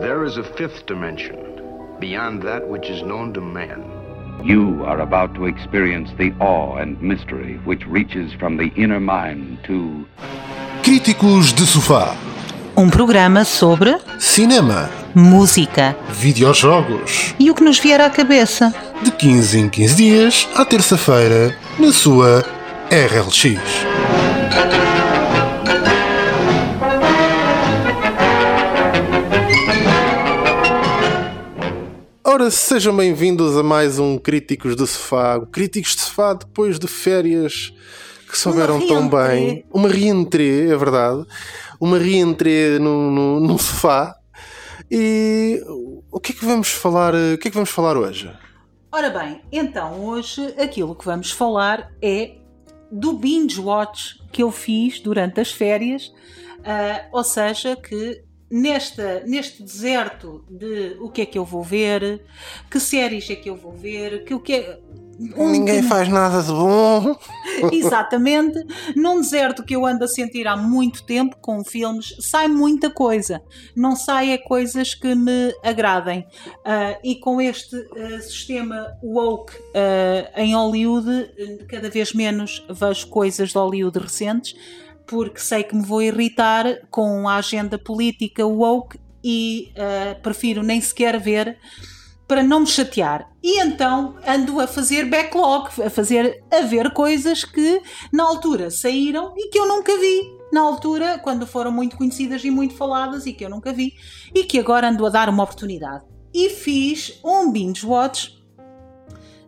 There is a fifth dimension, beyond that which is known to man. You are about to experience the awe and mystery which reaches from the inner mind to. Críticos de Sofá. Um programa sobre Cinema. música Videojogos. e o que nos vier à cabeça. De 15 em 15 dias, à terça-feira, na sua RLX. Sejam bem-vindos a mais um Críticos de Sofá. Críticos de Sofá depois de férias que souberam tão bem. Uma reentrée, é verdade. Uma reentrée no, no, no sofá. E o que é que vamos falar? O que é que vamos falar hoje? Ora bem, então hoje aquilo que vamos falar é do binge watch que eu fiz durante as férias, ah, ou seja, que nesta, neste deserto de o que é que eu vou ver, que séries é que eu vou ver, que o que é. Ninguém faz nada de bom. Exatamente, num deserto que eu ando a sentir há muito tempo com filmes, sai muita coisa. Não sai é coisas que me agradem. Ah, e com este ah, sistema woke ah, em Hollywood, eh, cada vez menos vejo coisas de Hollywood recentes, porque sei que me vou irritar com a agenda política woke e ah, prefiro nem sequer ver para não me chatear. E então ando a fazer backlog, a fazer a ver coisas que na altura saíram e que eu nunca vi. Na altura, quando foram muito conhecidas e muito faladas e que eu nunca vi, e que agora ando a dar uma oportunidade. E fiz um binge watch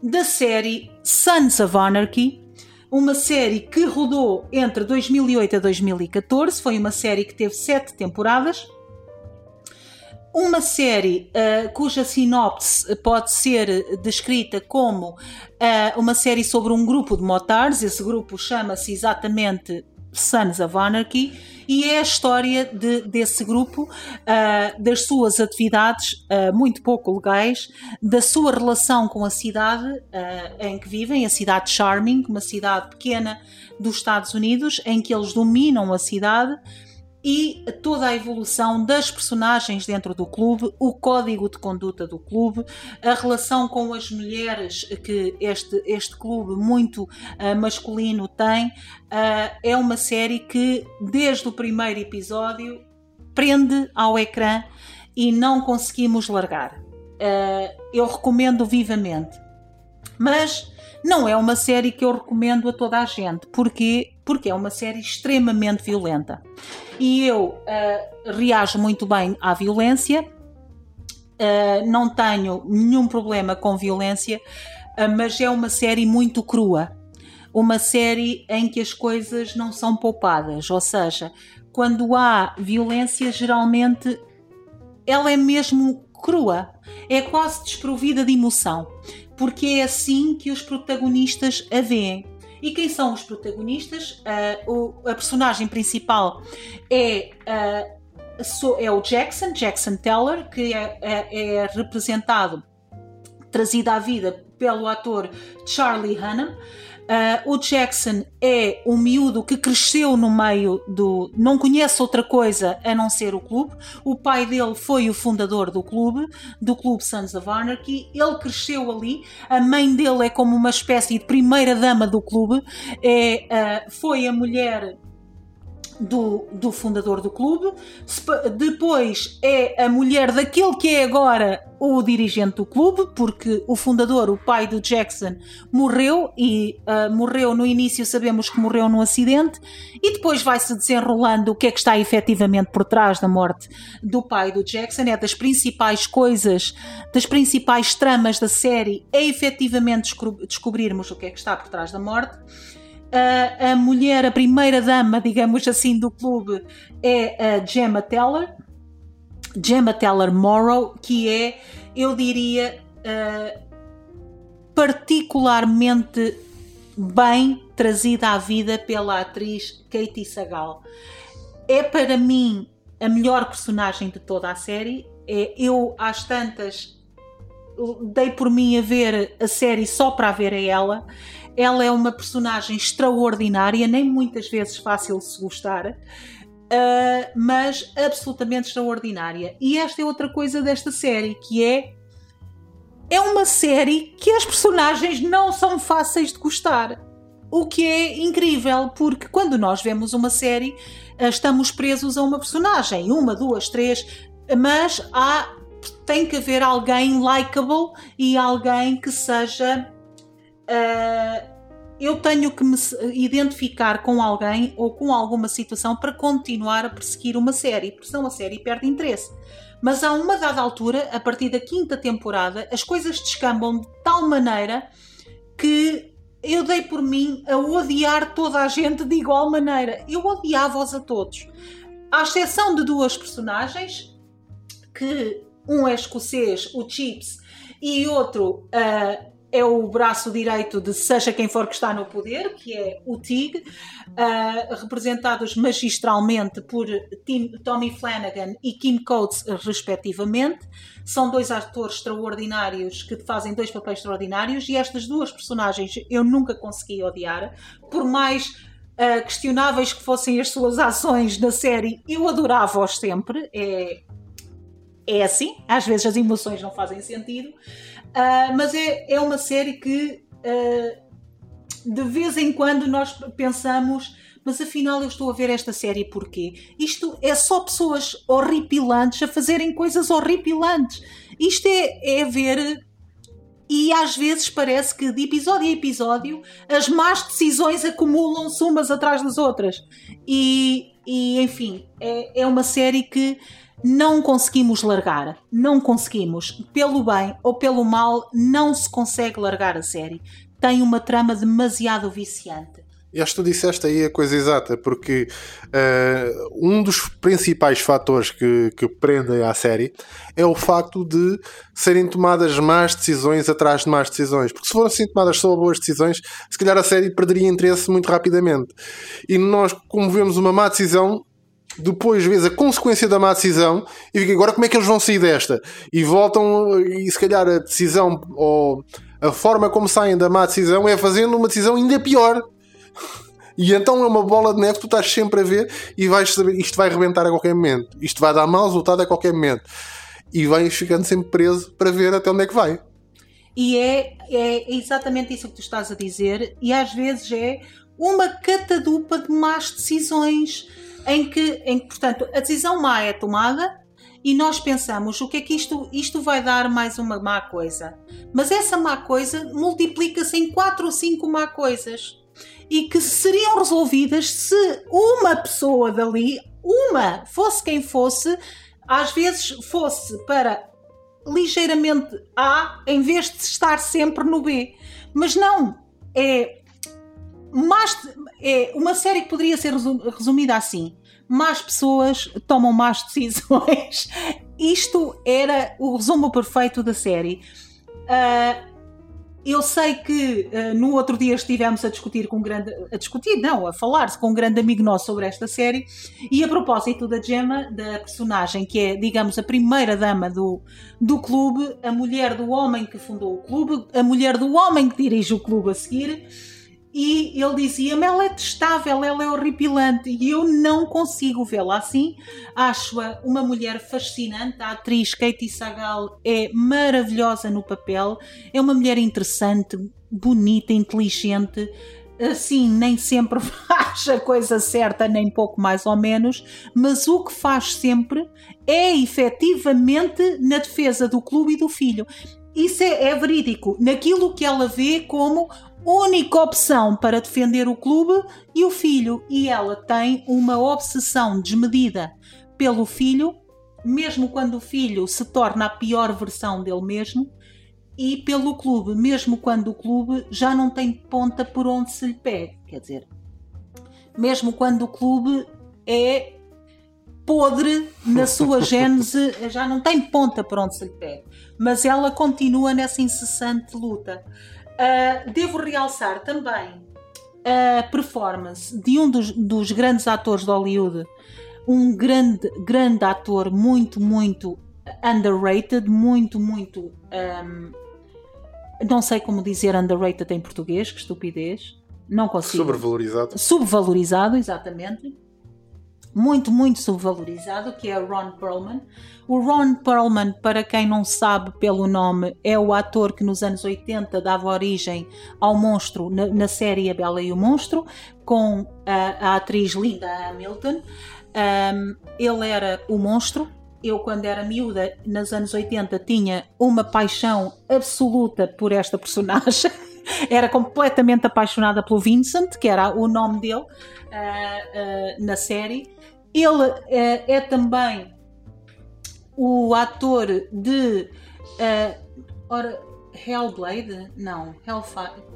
da série Sons of Anarchy, uma série que rodou entre 2008 a 2014. Foi uma série que teve sete temporadas uma série ah, cuja sinopse pode ser descrita como ah, uma série sobre um grupo de motards, esse grupo chama-se exatamente Sons of Anarchy, e é a história de- desse grupo, ah, das suas atividades ah, muito pouco legais, da sua relação com a cidade ah, em que vivem, a cidade de Charming, uma cidade pequena dos Estados Unidos, em que eles dominam a cidade e toda a evolução das personagens dentro do clube, o código de conduta do clube, a relação com as mulheres que este, este clube muito ah, masculino tem, ah, é uma série que, desde o primeiro episódio, prende ao ecrã e não conseguimos largar. Ah, eu recomendo vivamente. Mas não é uma série que eu recomendo a toda a gente. Porquê? Porque é uma série extremamente violenta. E eu ah, reajo muito bem à violência, ah, não tenho nenhum problema com violência, ah, mas é uma série muito crua. Uma série em que as coisas não são poupadas. Ou seja, quando há violência, geralmente ela é mesmo crua, é quase desprovida de emoção, porque é assim que os protagonistas a veem. E quem são os protagonistas? Ah, o- a personagem principal é, ah, so- é o Jackson, Jackson Teller, que é, é- é representado, trazido à vida pelo ator Charlie Hunnam. Ah, o Jackson é um miúdo que cresceu no meio do. não conhece outra coisa a não ser o clube. O pai dele foi o fundador do clube, do clube Sons of Anarchy. Ele cresceu ali. A mãe dele é como uma espécie de primeira dama do clube. É, ah, foi a mulher do, do fundador do clube, depois é a mulher daquele que é agora o dirigente do clube, porque o fundador, o pai do Jackson, morreu e ah, morreu no início, sabemos que morreu num acidente, e depois vai-se desenrolando o que é que está efetivamente por trás da morte do pai do Jackson. É das principais coisas, das principais tramas da série, é efetivamente descobri- descobrirmos o que é que está por trás da morte a, a mulher, a primeira dama, digamos assim, do clube é a Gemma Teller, Gemma Teller Morrow, que é, eu diria, ah, particularmente bem trazida à vida pela atriz Katie Sagal. É para mim a melhor personagem de toda a série. É, eu, às tantas, dei por mim a ver a série só para ver a ela. Ela é uma personagem extraordinária, nem muitas vezes fácil de se gostar. uh, mas absolutamente extraordinária. E esta é outra coisa desta série, que é é uma série que as personagens não são fáceis de gostar. O que é incrível, porque quando nós vemos uma série, uh, estamos presos a uma personagem, uma, duas, três, mas há tem que haver alguém likable e alguém que seja uh, eu tenho que me identificar com alguém ou com alguma situação para continuar a perseguir uma série, porque senão a série perde interesse. Mas a uma dada altura, a partir da quinta temporada, as coisas descambam de tal maneira que eu dei por mim a odiar toda a gente de igual maneira. Eu odiava-os a todos. À exceção de duas personagens, que um é escocês, o Chips, e outro uh, é o braço direito de seja quem for que está no poder, que é o TIG, uh, representados magistralmente por Tim, Tommy Flanagan e Kim Coates, respectivamente. São dois atores extraordinários que fazem dois papéis extraordinários e estas duas personagens eu nunca consegui odiar, por mais uh, questionáveis que fossem as suas ações na série, eu adorava-os sempre. É, é assim, às vezes as emoções não fazem sentido. Uh, mas é, é uma série que uh, de vez em quando nós pensamos, mas afinal eu estou a ver esta série porquê? Isto é só pessoas horripilantes a fazerem coisas horripilantes. Isto é, é ver. E às vezes parece que de episódio a episódio as más decisões acumulam-se umas atrás das outras. E, e enfim, é, é uma série que não conseguimos largar. Não conseguimos. Pelo bem ou pelo mal, não se consegue largar a série. Tem uma trama demasiado viciante. E acho que tu disseste aí a coisa exata, porque uh, um dos principais fatores que, que prendem à série é o facto de serem tomadas más decisões atrás de más decisões. Porque se fossem tomadas só boas decisões, se calhar a série perderia interesse muito rapidamente. E nós, como vemos uma má decisão, depois vês a consequência da má decisão e fica, agora como é que eles vão sair desta? E voltam, e se calhar a decisão ou a forma como saem da má decisão é fazendo uma decisão ainda pior. E então é uma bola de neve que tu estás sempre a ver e vais saber, isto vai rebentar a qualquer momento, isto vai dar mau resultado a qualquer momento. E vais ficando sempre preso para ver até onde é que vai. E é, é exatamente isso que tu estás a dizer, e às vezes é uma catadupa de más decisões em que, em portanto, a decisão má é tomada e nós pensamos o que é que isto, isto vai dar mais uma má coisa. Mas essa má coisa multiplica-se em quatro ou cinco má coisas e que seriam resolvidas se uma pessoa dali, uma, fosse quem fosse, às vezes fosse para ligeiramente A em vez de estar sempre no B. Mas não, é mais, é uma série que poderia ser resumida assim: mais pessoas tomam más decisões. Isto era o resumo perfeito da série. Uh, eu sei que uh, no outro dia estivemos a discutir com um grande. a discutir, não, a falar-se com um grande amigo nosso sobre esta série, e a propósito da Gemma, da personagem que é, digamos, a primeira dama do, do clube, a mulher do homem que fundou o clube, a mulher do homem que dirige o clube a seguir e ele dizia-me: ela é testável, ela é horripilante, e eu não consigo vê-la assim. Acho-a uma mulher fascinante. A atriz Katie Sagal é maravilhosa no papel, é uma mulher interessante, bonita, inteligente. Assim, nem sempre faz a coisa certa, nem pouco mais ou menos, mas o que faz sempre é efetivamente na defesa do clube e do filho. Isso é, é verídico, naquilo que ela vê como única opção para defender o clube e o filho, e ela tem uma obsessão desmedida pelo filho, mesmo quando o filho se torna a pior versão dele mesmo, e pelo clube, mesmo quando o clube já não tem ponta por onde se lhe pegue. Quer dizer, mesmo quando o clube é podre na sua gênese, já não tem ponta por onde se lhe pegue. Mas ela continua nessa incessante luta. Uh, devo realçar também a performance de um dos, dos, grandes atores de Hollywood, um grande, grande ator, muito, muito underrated, muito, muito. Um, não sei como dizer underrated em português, que estupidez. Não consigo. Sobrevalorizado. Subvalorizado, exatamente. Muito, muito subvalorizado, que é Ron Perlman. O Ron Perlman, para quem não sabe pelo nome, é o ator que nos anos 80 dava origem ao monstro na, na série A Bela e o Monstro, com a, a atriz Linda Hamilton. Um, ele era o monstro. Eu, quando era miúda, nos anos 80, tinha uma paixão absoluta por esta personagem. era completamente apaixonada pelo Vincent, que era o nome dele uh, uh, na série. Ele uh, é também o ator de. ora, Hellblade? Não, Hellfire.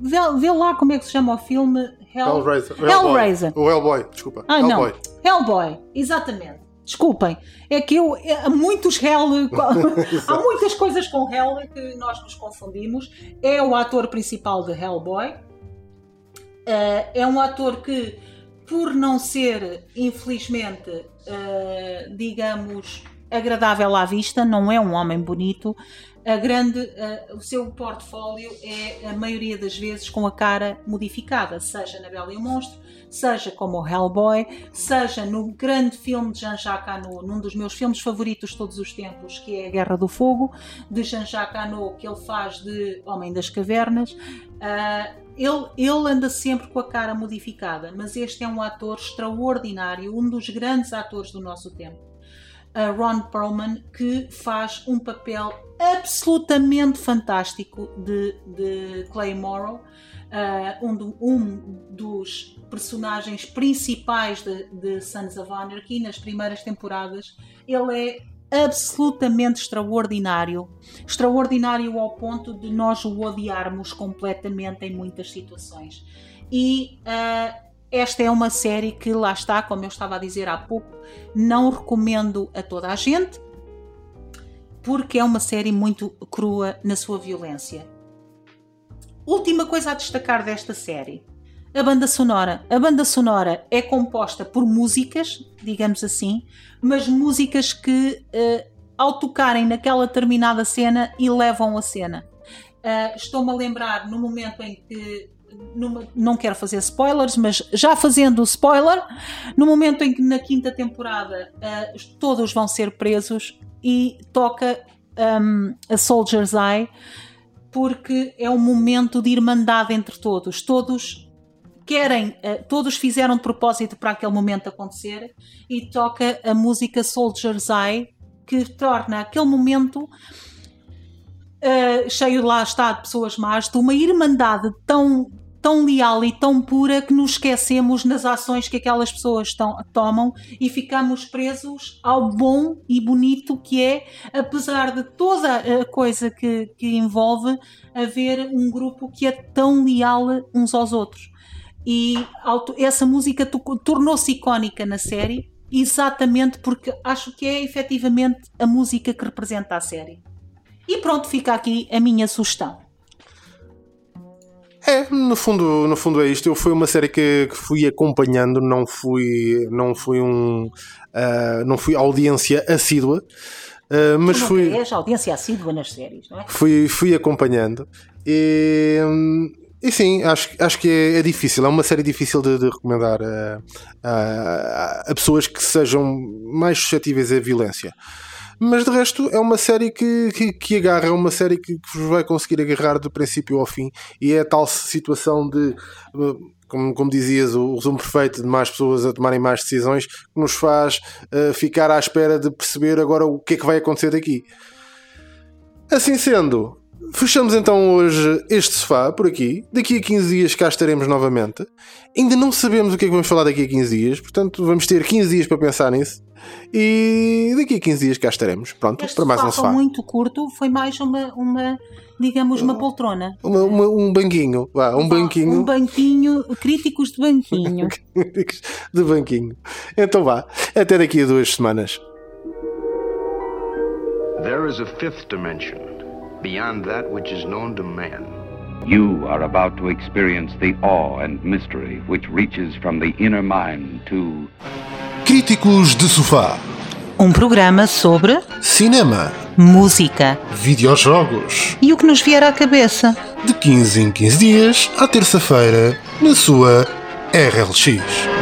Vê, vê, lá como é que se chama o filme Hell... Hellraiser. Hellraiser. O Hellboy, desculpa. Ah, Hellboy. não. Hellboy, exatamente. Desculpem, é que eu, é, há muitos Hell, há muitas coisas com Hell que nós nos confundimos. É o ator principal de Hellboy. Uh, é um ator que, por não ser, infelizmente, uh, digamos, agradável à vista, não é um homem bonito, a grande, uh, o seu portfólio é a maioria das vezes com a cara modificada, seja na Bela e o Monstro, seja como o Hellboy, seja no grande filme de Jean-Jacques Hano, num dos meus filmes favoritos de todos os tempos, que é A Guerra do Fogo, de Jean-Jacques Hano, que ele faz de Homem das Cavernas. Uh, ele, ele anda sempre com a cara modificada, mas este é um ator extraordinário, um dos grandes atores do nosso tempo uh, Ron Perlman, que faz um papel absolutamente fantástico de, de Clay Morrow, uh, um, do, um, dos personagens principais de, de Sons of Anarchy nas primeiras temporadas. Ele é absolutamente extraordinário. Extraordinário ao ponto de nós o odiarmos completamente em muitas situações. E uh, esta é uma série que, lá está, como eu estava a dizer há pouco, não recomendo a toda a gente, porque é uma série muito crua na sua violência. Última coisa a destacar desta série: a banda sonora. A banda sonora é composta por músicas, digamos assim, mas músicas que, uh, ao tocarem naquela determinada cena, elevam a cena. Uh, Estou-me a lembrar no momento em que numa, não quero fazer spoilers, mas já fazendo spoiler, no momento em que na quinta temporada uh, todos vão ser presos e toca um, a Soldier's Eye, porque é um momento de irmandade entre todos. Todos querem, uh, todos fizeram de propósito para aquele momento acontecer e toca a música Soldier's Eye, que torna aquele momento. Uh, cheio lá está de pessoas más, de uma irmandade tão tão leal e tão pura que nos esquecemos nas ações que aquelas pessoas tão, tomam e ficamos presos ao bom e bonito que é, apesar de toda a coisa que, que envolve, haver um grupo que é tão leal uns aos outros. E essa música tornou-se icónica na série exatamente porque acho que é efetivamente a música que representa a série. E pronto, fica aqui a minha sugestão. É, no fundo, no fundo é isto. Eu fui uma série que, que fui acompanhando, não fui, não fui um, uh, não fui audiência assídua. Uh, mas fui. És audiência assídua nas séries, não é? Fui, fui acompanhando e, e sim, acho, acho que é, é difícil. É uma série difícil de, de recomendar a, a, a pessoas que sejam mais suscetíveis à violência. Mas de resto é uma série que, que, que agarra, é uma série que, que vos vai conseguir agarrar do princípio ao fim. E é a tal situação de como, como dizias, o resumo perfeito de mais pessoas a tomarem mais decisões que nos faz uh, ficar à espera de perceber agora o que é que vai acontecer daqui. Assim sendo, Fechamos então hoje este sofá por aqui. Daqui a 15 dias cá estaremos novamente. Ainda não sabemos o que é que vamos falar daqui a 15 dias, portanto vamos ter 15 dias para pensar nisso. E daqui a 15 dias cá estaremos. Pronto, este para mais um sofá. muito curto, foi mais uma, uma digamos, uma poltrona. Uma, uma, um banquinho, vá, um banquinho. Um banquinho, críticos de banquinho. críticos de banquinho. Então vá, até daqui a duas semanas. There is a fifth dimension. Beyond that which is known to man. You are about to experience the awe and mystery which reaches from the inner mind to. Críticos de Sofá. Um programa sobre. Cinema. Música. Videojogos. E o que nos vier à cabeça. De 15 em 15 dias, à terça-feira, na sua RLX.